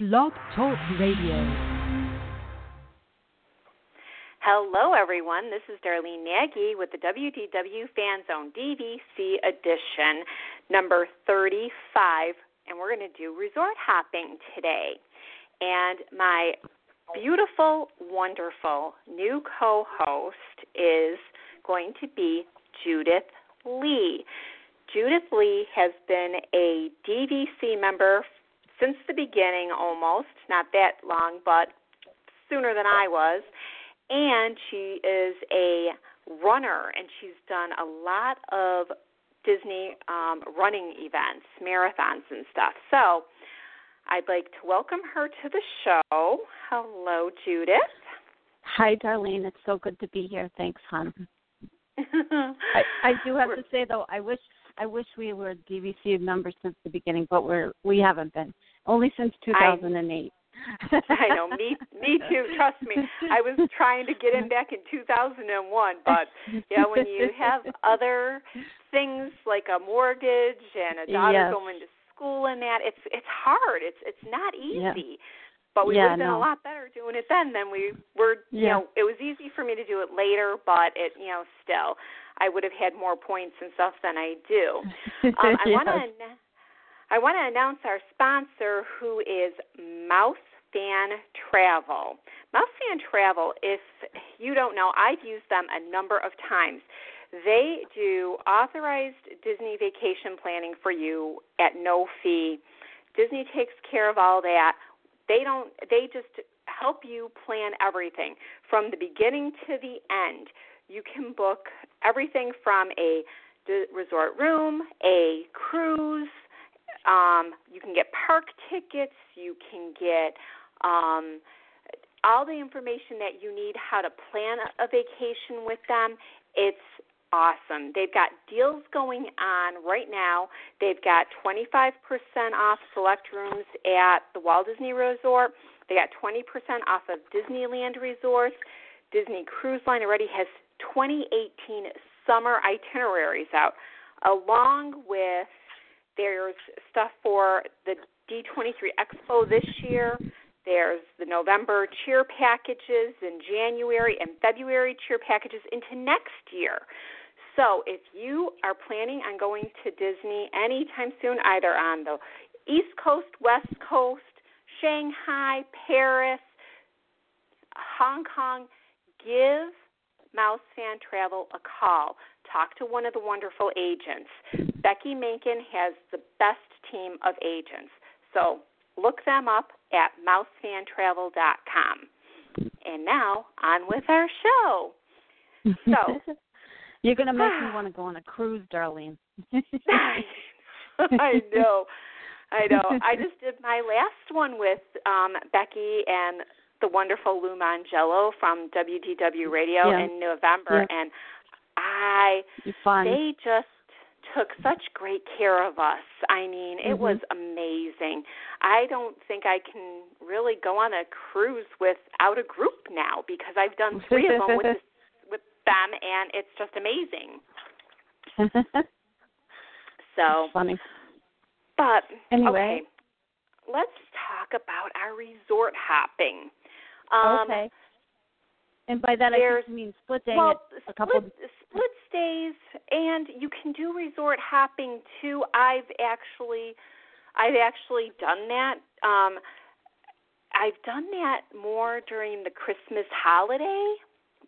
Blog Talk Radio. Hello, everyone. This is Darlene Nagy with the WDW Fan Zone DVC edition number 35, and we're going to do resort hopping today. And my beautiful, wonderful new co host is going to be Judith Lee. Judith Lee has been a DVC member since the beginning almost, not that long, but sooner than I was. And she is a runner, and she's done a lot of Disney um, running events, marathons, and stuff. So I'd like to welcome her to the show. Hello, Judith. Hi, Darlene. It's so good to be here. Thanks, hon. I, I do have to say though, I wish I wish we were DVC members since the beginning, but we're we haven't been. Only since 2008. I, I know, me me too. Trust me, I was trying to get in back in 2001, but yeah, when you have other things like a mortgage and a daughter yes. going to school and that, it's it's hard. It's it's not easy. Yeah. But we yeah, would have been no. a lot better doing it then than we were. You Yeah. know, it was easy for me to do it later, but it, you know, still, I would have had more points and stuff than I do. Um, I want to. I want to announce our sponsor, who is Mouse Fan Travel. Mouse Fan Travel. If you don't know, I've used them a number of times. They do authorized Disney vacation planning for you at no fee. Disney takes care of all that. They don't. They just help you plan everything from the beginning to the end. You can book everything from a resort room, a cruise. Um, you can get park tickets. You can get um, all the information that you need how to plan a, vacation with them. It's awesome. They've got deals going on right now. They've got 25% off select rooms at the Walt Disney Resort. They got 20% off of Disneyland Resorts. Disney Cruise Line already has 2018 summer itineraries out, along with there's stuff for the D23 Expo this year. There's the November cheer packages in January and February cheer packages into next year. So if you are planning on going to Disney anytime soon, either on the East Coast, West Coast, Shanghai, Paris, Hong Kong, give Mouse Fan Travel a call. Talk to one of the wonderful agents. Becky Mankin has the best team of agents. So look them up at mousefantravel.com. And now on with our show. So You're gonna make me want to go on a cruise, Darlene. I know. I know. I just did my last one with um Becky and the wonderful Lou Mangello from WDW Radio Yeah. in November Yeah. and I they just took such great care of us. I mean, it Mhm. was amazing. I don't think I can really go on a cruise without a group now because I've done three of them with this, with them and it's just amazing. So, Funny. but Anyway. okay. Let's talk about our resort hopping. Um okay. And by that I just mean split day well, a couple split, split stays, and you can do resort hopping too. I've actually, I've actually done that. Um, I've done that more during the Christmas holiday,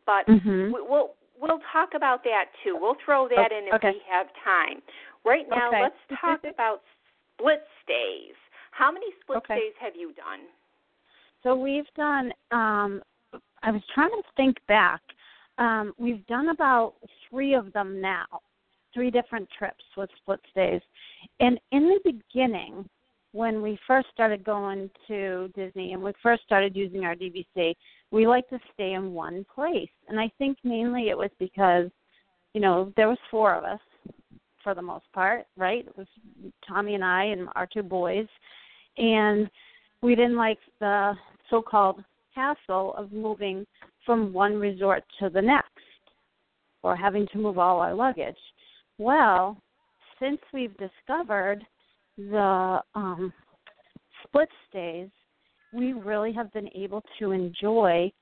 but Mhm. we, we'll we'll talk about that too. We'll throw that in if okay. we have time. Right now, Okay. let's talk about split stays. How many split stays have you done? So we've done. Um, I was trying to think back. Um, we've done about three of them now, three different trips with split stays. And in the beginning, when we first started going to Disney and we first started using our DVC, we liked to stay in one place. And I think mainly it was because, you know, there was four of us for the most part, right? It was Tommy and I and our two boys. And we didn't like the so-called hassle of moving from one resort to the next or having to move all our luggage. Well, since we've discovered the um, split stays, we really have been able to enjoy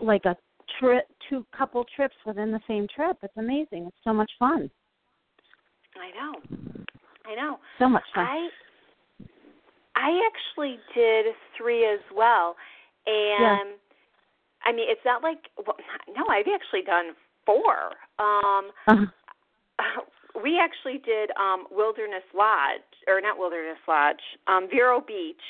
like a trip, two couple trips within the same trip. It's amazing. It's so much fun. I know. I know. So much fun. I I actually did three as well, and Yeah. I mean it's not like well, no, I've actually done four. Um, Uh, we actually did um Wilderness Lodge or not Wilderness Lodge, um Vero Beach.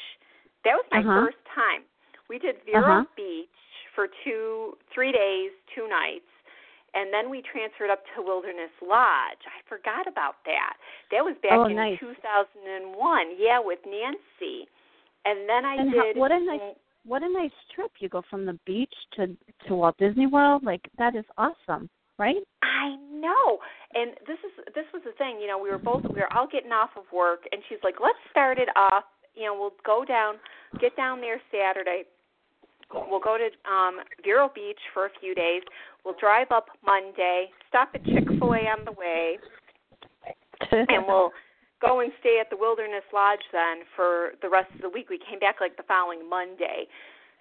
That was my Uh-huh. first time. We did Vero Uh-huh. Beach for two three days, two nights. And then we transferred up to Wilderness Lodge. I forgot about that. That was back Oh, in nice. 2001. Yeah, with Nancy. And then I And how- did what a nice- what a nice trip! You go from the beach to to Walt Disney World. Like that is awesome, right? I know. And this is this was the thing, you know, we were both we were all getting off of work and she's like, "Let's start it off. You know, we'll go down, get down there Saturday. We'll go to um Vero Beach for a few days. We'll drive up Monday, stop at Chick-fil-A on the way, and we'll go and stay at the Wilderness Lodge then for the rest of the week. We came back like the following Monday.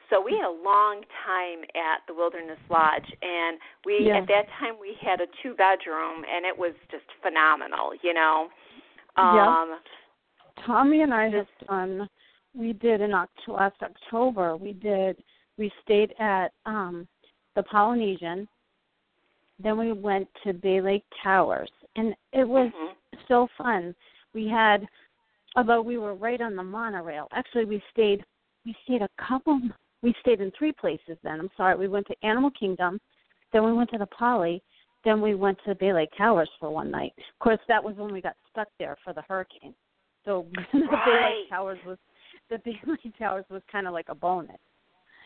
So we had a long time at the Wilderness Lodge and we Yeah. at that time we had a two bedroom and it was just phenomenal, you know. Yeah. Um Tommy and I have done. We did in last October. We did. We stayed at um the Polynesian. Then we went to Bay Lake Towers, and it was mhm. so fun. We had, although we were right on the monorail. Actually, we stayed. We stayed a couple. We stayed in three places. Then I'm sorry. We went to Animal Kingdom, then we went to the Poly, then we went to Bay Lake Towers for one night. Of course, that was when we got stuck there for the hurricane. So the Bay Lake Towers was the Bay Lake Towers was kind of like a bonus,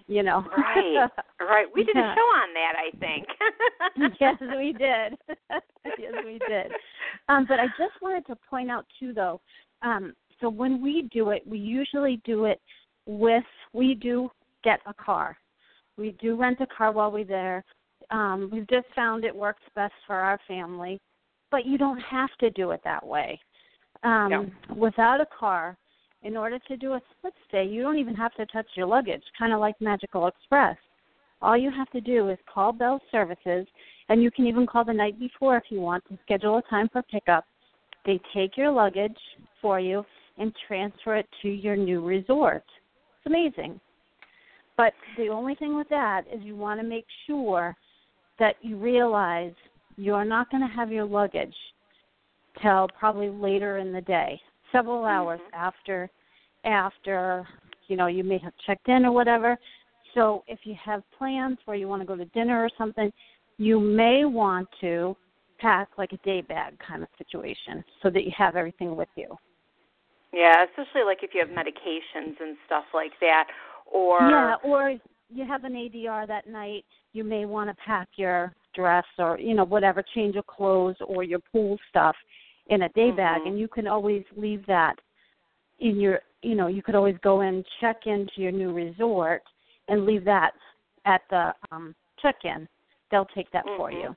you know. Right. Right. We did a show on that, I think. yes, we did. yes, we did. Um, but I just wanted to point out too, though. Um, so when we do it, we usually do it with. We do get a car. We do rent a car while we're there. Um, we've just found it works best for our family, but you don't have to do it that way. Um, No. Without a car, in order to do a split stay, you don't even have to touch your luggage, kind of like Magical Express. All you have to do is call Bell Services, and you can even call the night before if you want to schedule a time for pickup. They take your luggage for you and transfer it to your new resort. It's amazing. But the only thing with that is you want to make sure that you realize you're not going to have your luggage till probably later in the day, several hours Mhm. after after you know you may have checked in or whatever. So if you have plans where you want to go to dinner or something, you may want to pack like a day bag kind of situation so that you have everything with you. yeah, especially like if you have medications and stuff like that or yeah, or you have an ADR that night, you may want to pack your dress or you know whatever change of clothes or your pool stuff in a day bag Mhm. and you can always leave that in your you know you could always go in check into your new resort and leave that at the um check in they'll take that for Mhm. you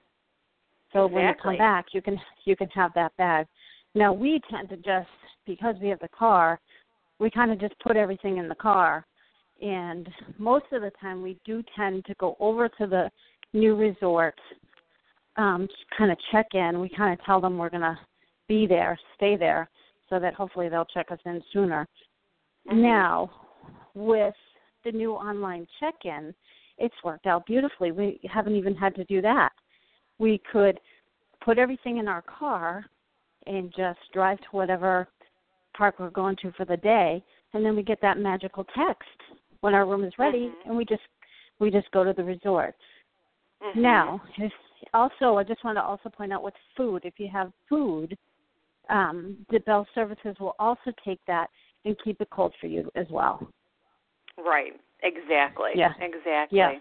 so when you come back you can you can have that bag. Now we tend to just because we have the car we kind of just put everything in the car. And most of the time we do tend to go over to the new resort um kind of check in. We kind of tell them we're going to be there stay there so that hopefully they'll check us in sooner Mhm. now with the new online check-in it's worked out beautifully we haven't even had to do that we could put everything in our car and just drive to whatever park we're going to for the day and then we get that magical text when our room is ready Mhm. and we just we just go to the resort Mhm. now if also i just want to also point out with food if you have food um the bell services will also take that and keep it cold for you as well Right. Exactly. Yeah. Exactly. Yeah.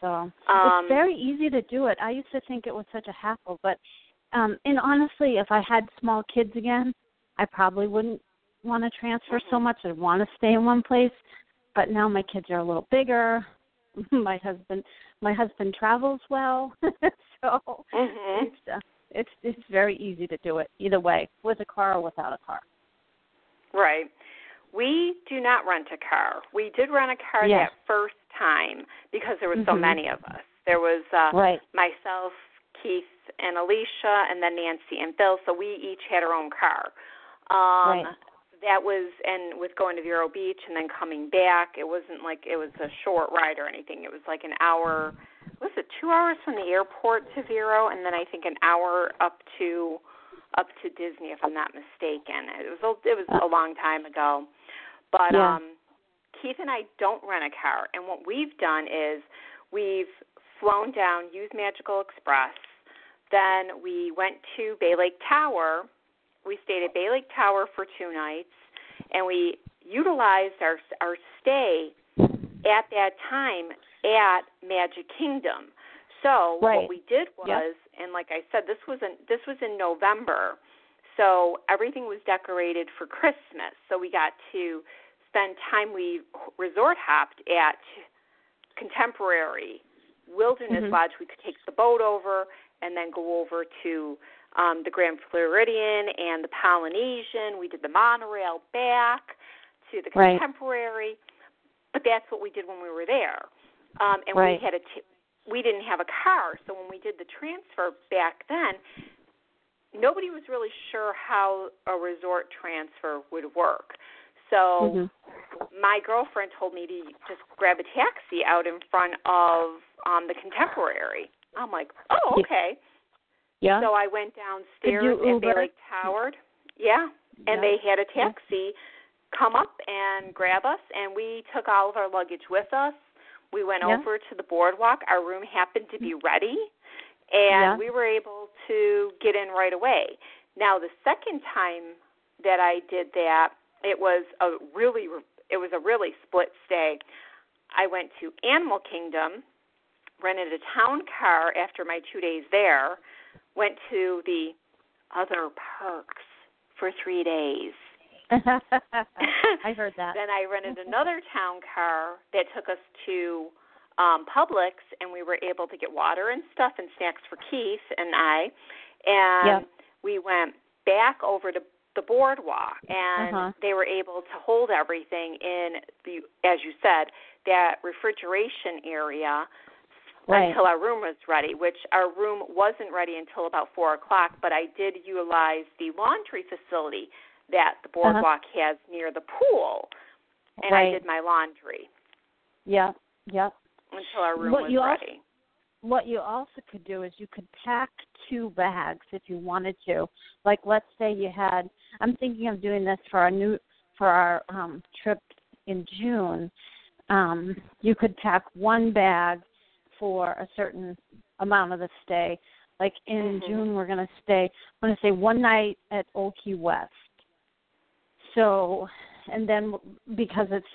so Um, it's very easy to do it. I used to think it was such a hassle, but um and honestly, if I had small kids again, I probably wouldn't want to transfer so Mhm. much. I'd want to stay in one place. But now my kids are a little bigger. my husband my husband travels well. so Mhm. it's uh, it's it's very easy to do it either way, with a car or without a car. Right. We do not rent a car. We did rent a car Yeah. that first time because there were so Mhm. many of us. There was uh Right. myself, Keith, and Alicia, and then Nancy and Bill. So we each had our own car. Um, Right. That was, and with going to Vero Beach and then coming back, it wasn't like it was a short ride or anything. It was like an hour. Was it two hours from the airport to Vero, and then I think an hour up to up to Disney, if I'm not mistaken. It was a, it was a long time ago, but Yeah. um, Keith and I don't rent a car, and what we've done is we've flown down, used Magical Express, then we went to Bay Lake Tower. We stayed at Bay Lake Tower for two nights, and we utilized our our stay at that time at Magic Kingdom. So Right. what we did was, and like I said, this was in this was in November, so everything was decorated for Christmas. So we got to spend time. We resort hopped at Contemporary Wilderness Mhm. Lodge. We could take the boat over and then go over to um, the Grand Floridian and the Polynesian. We did the monorail back to the Right. But that's what we did when we were there. Um, and Right. we had a t- we didn't have a car, so when we did the transfer back then, nobody was really sure how a resort transfer would work. So Mhm. my girlfriend told me to just grab a taxi out in front of um the contemporary. I'm like, Oh, okay. Yeah. So I went downstairs you at Bay Uber? Lake Tower. Yeah. And Yeah. they had a taxi come up and grab us and we took all of our luggage with us. We went Yeah. over to the boardwalk. Our room happened to be ready and Yeah. we were able to get in right away. Now the second time that I did that, it was a really it was a really split stay. I went to Animal Kingdom, rented a town car after my 2 days there, went to the other parks for 3 days. I heard that. then I rented another town car that took us to um Publix and we were able to get water and stuff and snacks for Keith and I and Yep. we went back over to the boardwalk and Uh-huh. they were able to hold everything in the as you said that refrigeration area Right. until our room was ready, which our room wasn't ready until about four o'clock, but I did utilize the laundry facility that the Uh-huh. boardwalk has near the pool. And Right. I did my laundry Yeah. Yep. until our room What was you also- ready. what you also could do is you could pack two bags if you wanted to. Like let's say you had I'm thinking of doing this for our new for our um trip in June. Um you could pack one bag for a certain amount of the stay. Like in Mhm. June we're going to stay I'm going to say one night at Old Key West. So and then because it's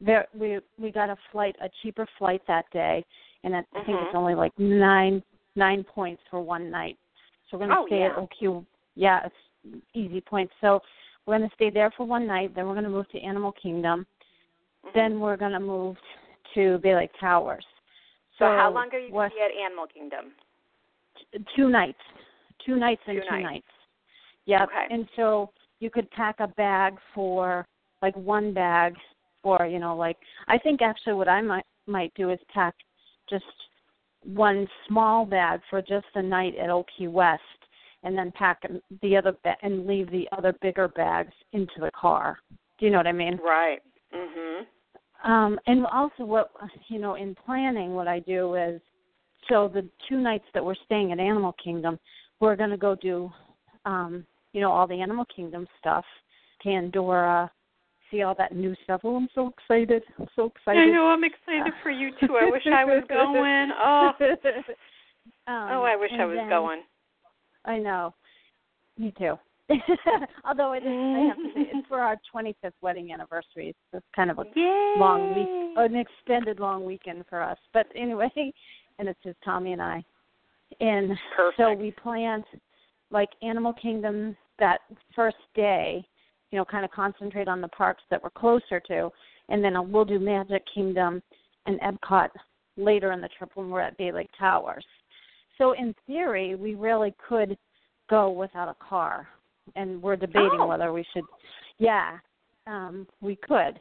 there we we got a flight a cheaper flight that day and I think Mhm. it's only like nine nine points for one night. So we're gonna Oh, stay yeah. at OQ. Yeah, it's easy points. So we're gonna stay there for one night. Then we're gonna move to Animal Kingdom. Mhm. Then we're gonna move to Bay Lake Towers. so, how long are you going to be at Animal Kingdom? Two nights. Two nights and Two two nights. nights. Yep. Okay. And so you could pack a bag for like one bag for you know like I think actually what I might might do is pack just one small bag for just the night at Old Key West, and then pack the other ba- and leave the other bigger bags into the car. Do you know what I mean? Right. Mhm. Um, and also, what you know, in planning, what I do is, so the two nights that we're staying at Animal Kingdom, we're going to go do, um, you know, all the Animal Kingdom stuff, Pandora, see all that new stuff. Oh, I'm so excited! I'm so excited. I know. I'm excited for you too. I wish I was going. Oh. um, Oh, I wish I was then- going. I know. Me too. Although it is, I have to say, it's for our 25th wedding anniversary. It's kind of a Yay. long week, an extended long weekend for us. But anyway, and it's just Tommy and I. And Perfect. so we planned like Animal Kingdom that first day, you know, kind of concentrate on the parks that we're closer to, and then we'll do Magic Kingdom and Epcot later in the trip when we're at Bay Lake Towers. So in theory, we really could go without a car, and we're debating Oh. whether we should. Yeah, um we could.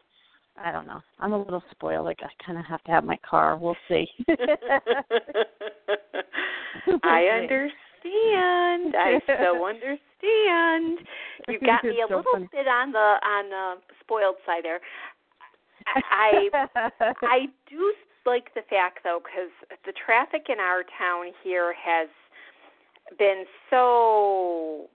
I don't know. I'm a little spoiled. Like I kind of have to have my car. We'll see. I understand. I so understand. You got me a so little funny. bit on the on the spoiled side there. I I do like the fact though, because the traffic in our town here has been so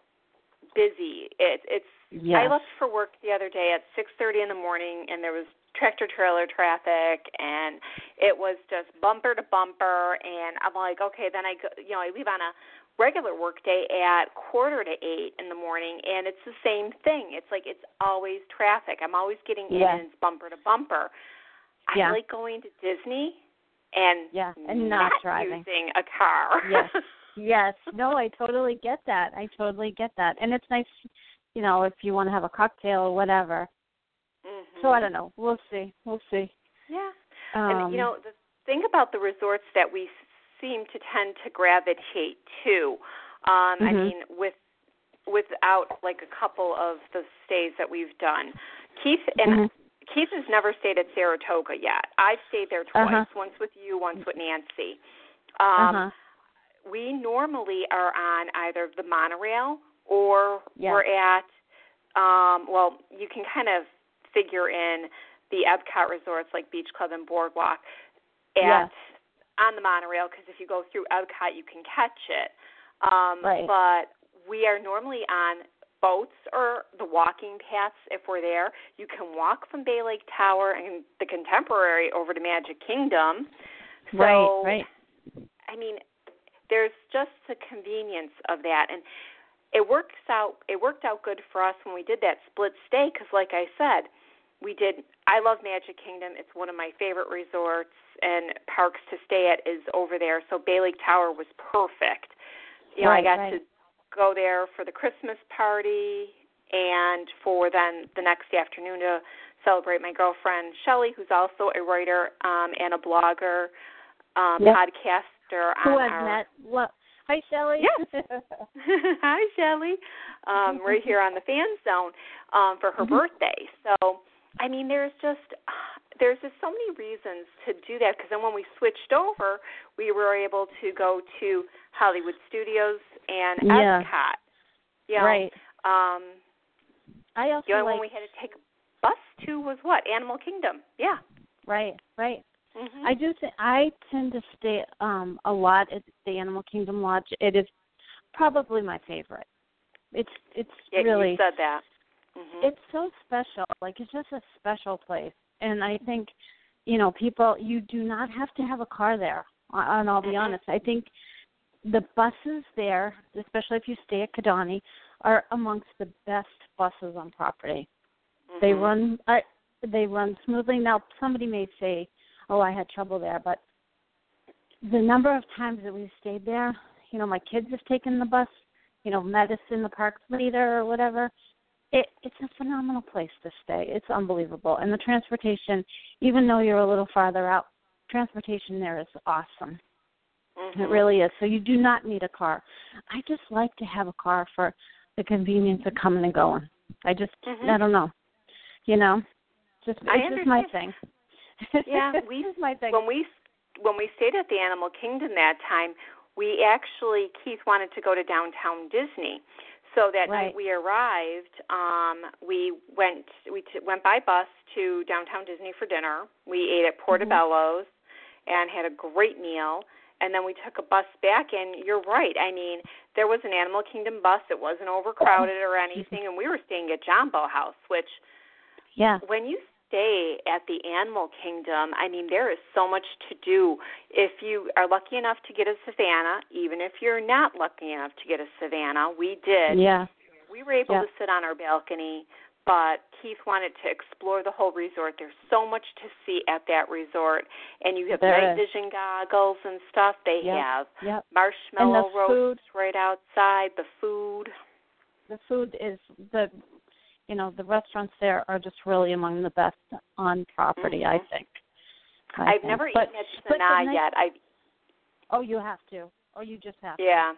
busy. It, it's yes. I left for work the other day at 6:30 in the morning, and there was tractor trailer traffic, and it was just bumper to bumper. And I'm like, okay, then I go, you know, I leave on a regular work day at quarter to eight in the morning, and it's the same thing. It's like it's always traffic. I'm always getting in, and it's bumper to bumper. I Yeah. like going to Disney and Yeah, and not driving. using a car. Yes. yes. No, I totally get that. I totally get that. And it's nice, you know, if you want to have a cocktail or whatever. Mhm. So I don't know. We'll see. We'll see. Yeah. Um, and you know, the thing about the resorts that we seem to tend to gravitate to, um, I Mhm. mean, with without like a couple of the stays that we've done, Keith and Mhm. Keith has never stayed at Saratoga yet. I've stayed there twice, Uh-huh. once with you, once with Nancy. Um, uh-huh. we normally are on either the monorail or Yeah. we're at um well you can kind of figure in the Epcot resorts like Beach Club and Boardwalk at Yeah. On the monorail because if you go through Epcot you can catch it um Right. but we are normally on boats or the walking paths if we're there you can walk from Bay Lake Tower and the Contemporary over to Magic Kingdom so right, right. I mean, there's just the convenience of that, and it works out. It worked out good for us when we did that split stay because, like I said, we did. I love Magic Kingdom. It's one of my favorite resorts and parks to stay at is over there. So Bay Lake Tower was perfect. You know, Right, I got right. to go there for the Christmas party and for then the next afternoon to celebrate my girlfriend Shelly, who's also a writer um, and a blogger, um, Yep. podcaster Who on I've our met. Lo- Hi, Shelly. Yes. Hi, Shelly. Um, right here on the fan zone um, for her Mhm. birthday. So, I mean, there's just there's just so many reasons to do that. Because then when we switched over, we were able to go to Hollywood Studios and Yeah. Epcot. You know, Right. Um, I also the only like one we had to take a bus to was what Animal Kingdom. Yeah. right, right. hmm I do. Th- I tend to stay um a lot at the Animal Kingdom Lodge. It is probably my favorite. It's it's yeah, really you said that. Hmm it's so special. Like it's just a special place, and I think you know people. You do not have to have a car there. I- And I'll be Mhm. honest. I think the buses there, especially if you stay at Kidani, are amongst the best buses on property. They Mhm. run uh, they run smoothly. Now somebody may say, "Oh, I had trouble there," but the number of times that we've stayed there, you know, my kids have taken the bus, you know, medicine, the park leader or whatever. It it's a phenomenal place to stay. It's unbelievable. And the transportation, even though you're a little farther out, transportation there is awesome. It Mhm. really is. So you do not need a car. I just like to have a car for the convenience of coming and going. I just Mhm. I don't know. You know? Just it's I just my thing. Yeah, we- my thing. when we when we stayed at the Animal Kingdom that time, we actually Keith wanted to go to downtown Disney. So that Right. night we arrived, um, we went we t- went by bus to downtown Disney for dinner. We ate at Portobello's and had a great meal. And then we took a bus back, and you're right. I mean, there was an Animal Kingdom bus. It wasn't overcrowded or anything, and we were staying at Jambo House, which yeah. when you stay at the animal kingdom, I mean, there is so much to do. If you are lucky enough to get a savannah, even if you're not lucky enough to get a savannah, we did. Yeah. We were able Yeah. to sit on our balcony, but Keith wanted to explore the whole resort. There's so much to see at that resort, and you have There night is. vision goggles and stuff. They Yep. have Yep. marshmallow roasts right outside. The food. The food is the you know, the restaurants there are just really among the best on property, I Mhm. think. I I've think. never but, eaten at Sanaa nice- yet. I Oh, you have to. Oh, you just have to. yeah.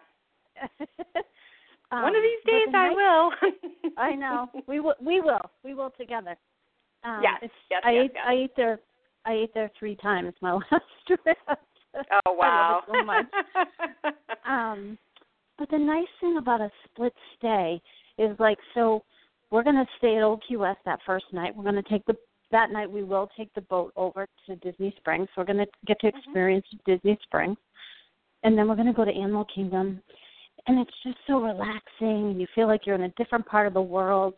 um, One of these days the I nice- will. I know. We will. We will. We will together. Um, yes, yes, I yes, ate yes. I ate there I ate there three times my last trip. Oh wow! I so much. um, but the nice thing about a split stay is like so we're going to stay at Old Key West that first night. We're going to take the that night we will take the boat over to Disney Springs. We're going to get to Mhm. experience Disney Springs, and then we're going to go to Animal Kingdom, and it's just so relaxing, and you feel like you're in a different part of the world.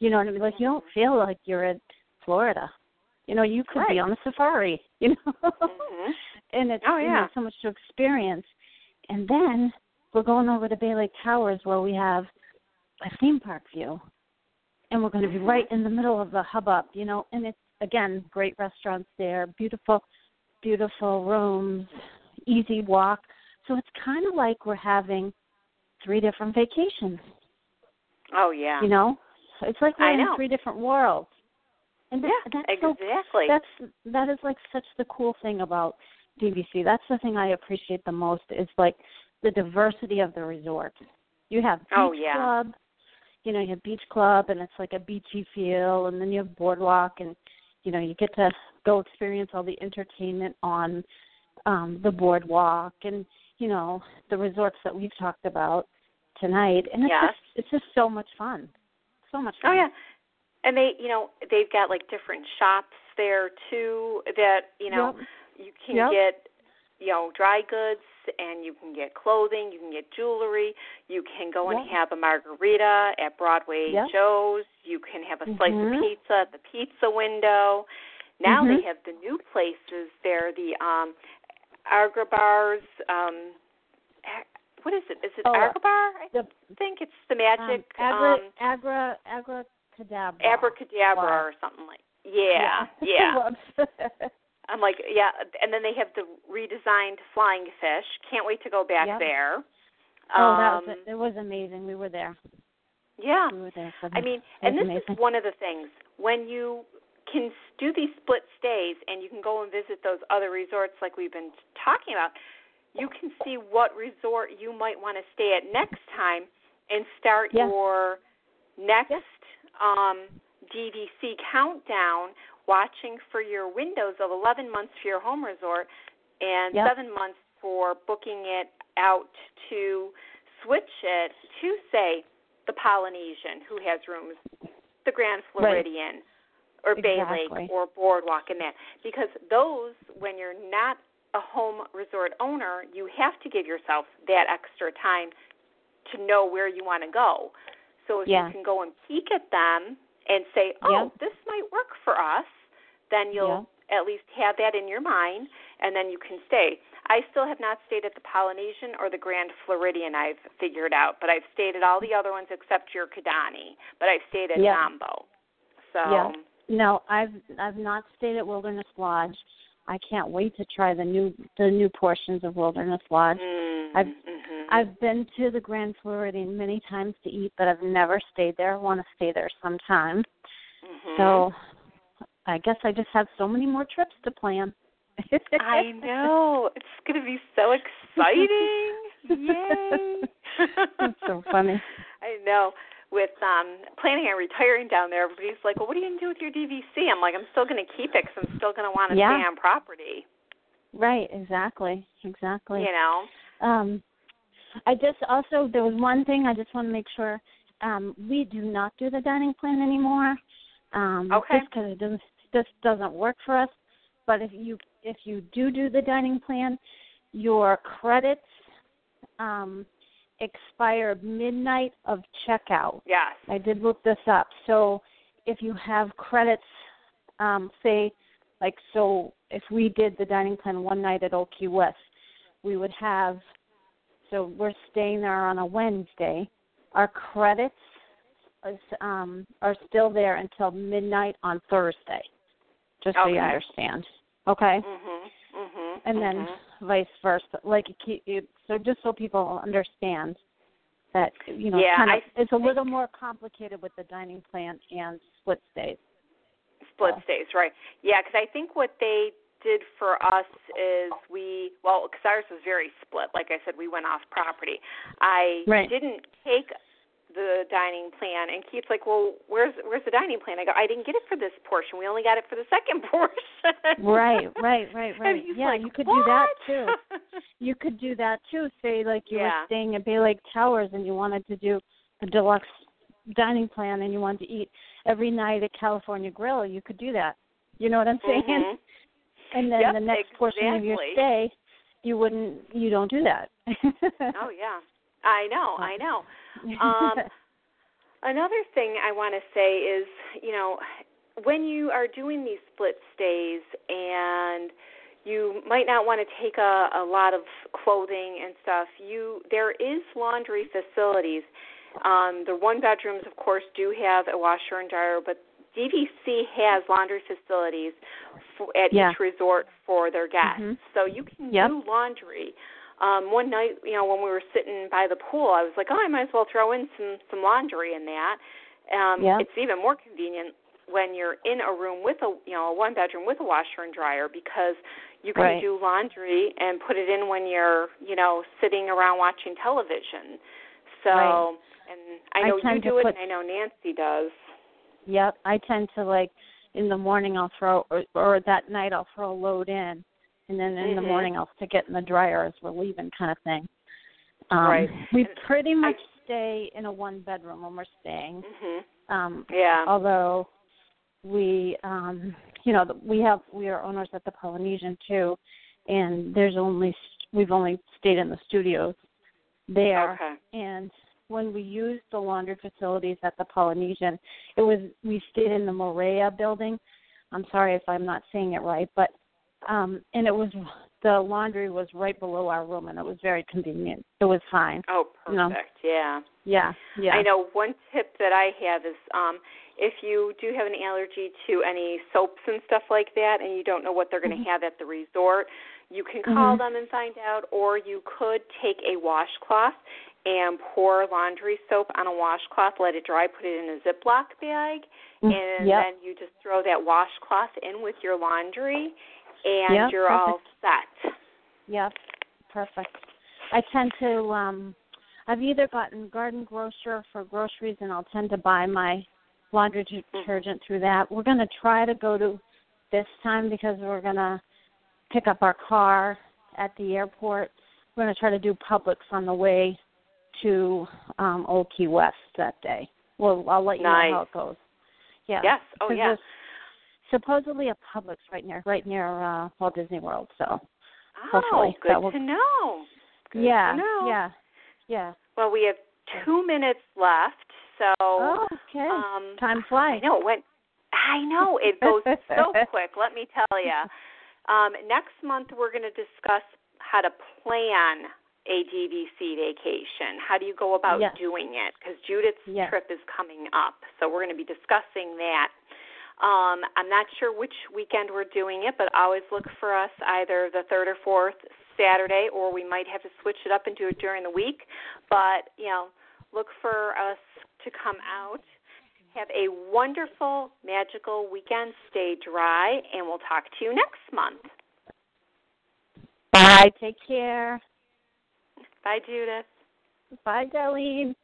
You know what I mean? Like you don't feel like you're in Florida. You know, you could be on a safari. You know, Mhm. and it's Oh, you yeah. know, so much to experience. And then we're going over to Bay Lake Towers where we have a theme park view, and we're going to be right in the middle of the hubbub. You know, and it's again great restaurants there, beautiful, beautiful rooms, easy walk. So it's kind of like we're having three different vacations. Oh yeah. You know, it's like we're I in know. three different worlds. And that, yeah, that's so exactly. that's that is like such the cool thing about DVC. That's the thing I appreciate the most is like the diversity of the resort. You have oh, beach Oh, yeah. club, you know, you have beach club and it's like a beachy feel and then you have boardwalk and you know, you get to go experience all the entertainment on um the boardwalk and you know, the resorts that we've talked about tonight and it's Yes. just it's just so much fun. So much fun. Oh yeah, and they, you know, they've got like different shops there too. That you know, Yep. you can Yep. get, you know, dry goods, and you can get clothing, you can get jewelry, you can go and Yep. have a margarita at Broadway Yep. Joe's. You can have a slice Mhm. of pizza at the pizza window. Now Mhm. they have the new places there, the um Agra bars. Um, what is it? Is it Oh, Agra bar? I the- think it's the magic. um, agra, um, agra, Cadabra abracadabra Bar. or something like yeah yeah Whoops. i'm like yeah and then they have the redesigned flying fish can't wait to go back Yep. there oh, that um was it. It was amazing. We were there. yeah We were there for i mean and this amazing. is one of the things when you can do these split stays and you can go and visit those other resorts like we've been talking about you can see what resort you might want to stay at next time and start Yeah. your next Yeah. um, DVC countdown, watching for your windows of 11 months for your home resort and Yep. seven months for booking it out to switch it to, say, the Polynesian, who has rooms, the Grand Right. Floridian, or Bay Exactly. Lake, or Boardwalk, and that. Because those, when you're not a home resort owner, you have to give yourself that extra time to know where you want to go. So if Yeah. you can go and peek at them and say, "Oh, Yeah. this might work for us," then you'll at least have that in your mind, and then you can stay. I still have not stayed at the Polynesian or the Grand Floridian. I've figured out, but I've stayed at all the other ones except your Kidani. But I've stayed at Yeah. Jambo. So Yeah. No, I've I've not stayed at Wilderness Lodge. I can't wait to try the new the new portions of Wilderness Lodge. mm, I've- mhm. I've been to the Grand Floridian many times to eat, but I've never stayed there. I want to stay there sometime. Mhm. So I guess I just have so many more trips to plan. I know. It's going to be so exciting. Yay. That's so funny. I know. With um planning on retiring down there, everybody's like, "Well, what are you going to do with your DVC?" I'm like, "I'm still going to keep it because I'm still going to want to Yeah. stay on property." Right, exactly. Exactly. You know. Um I just also there was one thing I just want to make sure um we do not do the dining plan anymore. Um Okay. just cuz it doesn't this doesn't work for us. But if you if you do do the dining plan, your credits um expire midnight of checkout. Yes. I did look this up. So if you have credits, um, say, like, so if we did the dining plan one night at Old Key West, we would have, so we're staying there on a Wednesday. Our credits is, um, are still there until midnight on Thursday, just so you Okay. understand. Okay? Mhm. Mhm. And then mhm. Vice versa. Like, it, it, so just so people understand that, you know, Yeah, kind of, I it's a little more complicated with the dining plan and split stays. split So. stays, right? Yeah, because I think what they did for us is we well, because ours was very split. Like I said, we went off property. I Right. didn't take the dining plan and Keith's like, Well, where's where's the dining plan? I go, I didn't get it for this portion. We only got it for the second portion. right, right, right, right. yeah, like, you could what? do that too. You could do that too. Say like you Yeah. were staying at Bay Lake Towers and you wanted to do a deluxe dining plan and you wanted to eat every night at California Grill, you could do that. You know what I'm saying? Mhm. And then Yep, the next portion of your stay, you wouldn't, you don't do that. Oh yeah. I know, I know. Um, Another thing I want to say is, you know, when you are doing these split stays and you might not want to take a, a lot of clothing and stuff, you there is laundry facilities. Um, the one bedrooms, of course, do have a washer and dryer, but DVC has laundry facilities for, at Yeah. each resort for their guests, Mhm. so you can Yep. do laundry um one night you know when we were sitting by the pool i was like oh i might as well throw in some some laundry in that um Yeah. it's even more convenient when you're in a room with a you know a one bedroom with a washer and dryer because you can Right. do laundry and put it in when you're you know sitting around watching television so Right. and i I know you do it put- and i know nancy does Yep, I tend to like in the morning I'll throw or, or that night I'll throw a load in, and then in the Mhm. morning I'll stick it in the dryer as we're leaving, kind of thing. Um, Right. We pretty much I- stay in a one bedroom when we're staying. mhm Um, yeah although we, um, you know, we have we are owners at the Polynesian too, and there's only we've only stayed in the studios there okay and when we used the laundry facilities at the Polynesian, it was we stayed in the Moorea building. I'm sorry if I'm not saying it right, but um and it was the laundry was right below our room and it was very convenient. It was fine. oh perfect yeah Yeah, yeah. I know one tip that I have is um if you do have an allergy to any soaps and stuff like that and you don't know what they're going to Mhm. have at the resort, you can call Mhm. them and find out or you could take a washcloth and pour laundry soap on a washcloth, let it dry, put it in a Ziploc bag, Mm, and yep. then you just throw that washcloth in with your laundry and Yep, you're all set. Yep. Perfect. I tend to um I've either gotten garden grocer for groceries and I'll tend to buy my laundry detergent through that. We're gonna try to go to this time because we're gonna pick up our car at the airport. We're gonna try to do Publix on the way to um Old Key West that day. Well I'll let you Nice. know how it goes. Yeah. Yes. Oh there's supposedly a Publix right near right near uh Walt Disney World, so hopefully oh, good that will- to know. Good yeah, to know. yeah, yeah. Well, we have two minutes left, so Oh, okay. um, Time I flies. know it went. I know it goes so quick. Let me tell you. Um, next month we're going to discuss how to plan a DVC vacation. How do you go about Yes. doing it? Because Judith's Yes. trip is coming up, so we're going to be discussing that. Um, I'm not sure which weekend we're doing it, but always look for us either the third or fourth Saturday, or we might have to switch it up and do it during the week. But you know, look for us to come out. Have a wonderful, magical weekend. Stay dry, and we'll talk to you next month. Bye. Take care. Bye, Judith. Bye, Darlene.